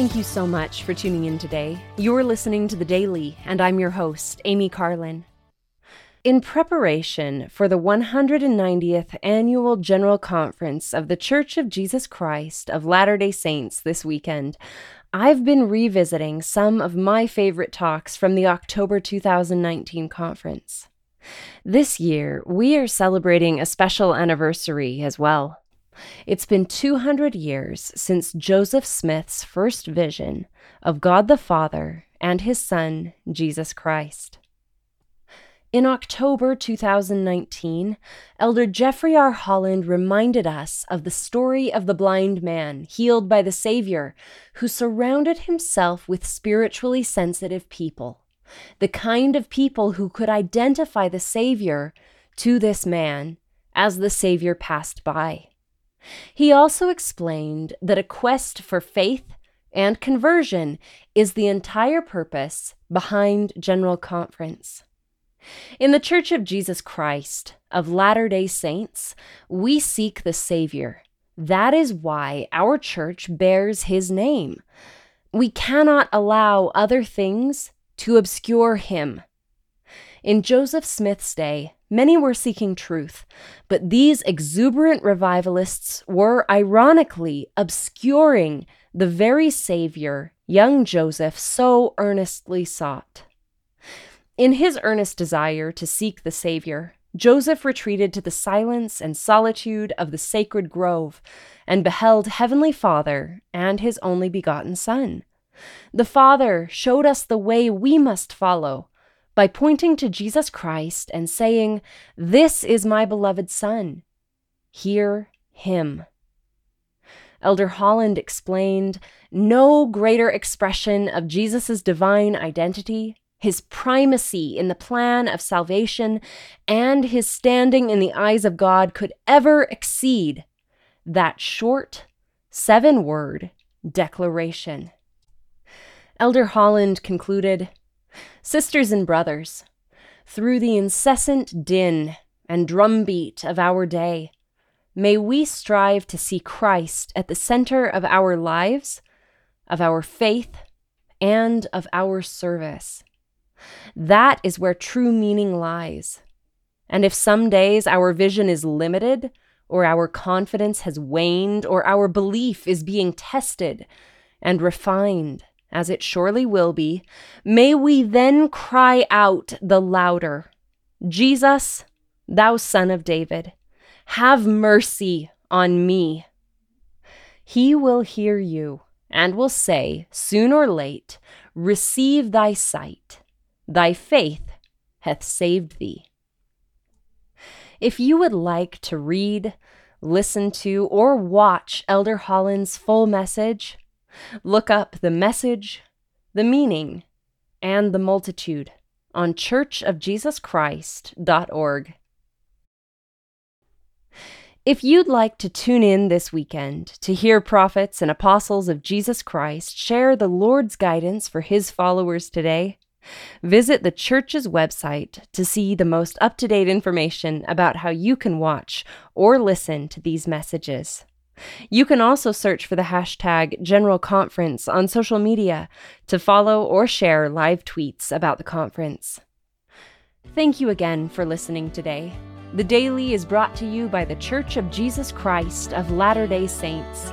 Thank you so much for tuning in today. You're listening to The Daily, and I'm your host, Amy Carlin. In preparation for the 190th Annual General Conference of The Church of Jesus Christ of Latter day Saints this weekend, I've been revisiting some of my favorite talks from the October 2019 conference. This year, we are celebrating a special anniversary as well. It's been 200 years since Joseph Smith's first vision of God the Father and his Son, Jesus Christ. In October 2019, Elder Jeffrey R. Holland reminded us of the story of the blind man healed by the Savior, who surrounded himself with spiritually sensitive people, the kind of people who could identify the Savior to this man as the Savior passed by. He also explained that a quest for faith and conversion is the entire purpose behind General Conference. In the Church of Jesus Christ of Latter day Saints, we seek the Savior. That is why our church bears his name. We cannot allow other things to obscure him. In Joseph Smith's day, many were seeking truth, but these exuberant revivalists were ironically obscuring the very Savior young Joseph so earnestly sought. In his earnest desire to seek the Savior, Joseph retreated to the silence and solitude of the sacred grove and beheld Heavenly Father and his only begotten Son. The Father showed us the way we must follow by pointing to Jesus Christ and saying, This is my beloved Son. Hear him. Elder Holland explained no greater expression of Jesus' divine identity, his primacy in the plan of salvation, and his standing in the eyes of God could ever exceed that short, seven word declaration. Elder Holland concluded Sisters and brothers, through the incessant din and drumbeat of our day, may we strive to see Christ at the center of our lives, of our faith, and of our service. That is where true meaning lies. And if some days our vision is limited, or our confidence has waned, or our belief is being tested and refined, as it surely will be, may we then cry out the louder Jesus, thou Son of David, have mercy on me. He will hear you and will say, soon or late, Receive thy sight, thy faith hath saved thee. If you would like to read, listen to, or watch Elder Holland's full message, Look up the message, the meaning, and the multitude on churchofjesuschrist.org. If you'd like to tune in this weekend to hear prophets and apostles of Jesus Christ share the Lord's guidance for his followers today, visit the church's website to see the most up to date information about how you can watch or listen to these messages. You can also search for the hashtag General Conference on social media to follow or share live tweets about the conference. Thank you again for listening today. The Daily is brought to you by The Church of Jesus Christ of Latter day Saints.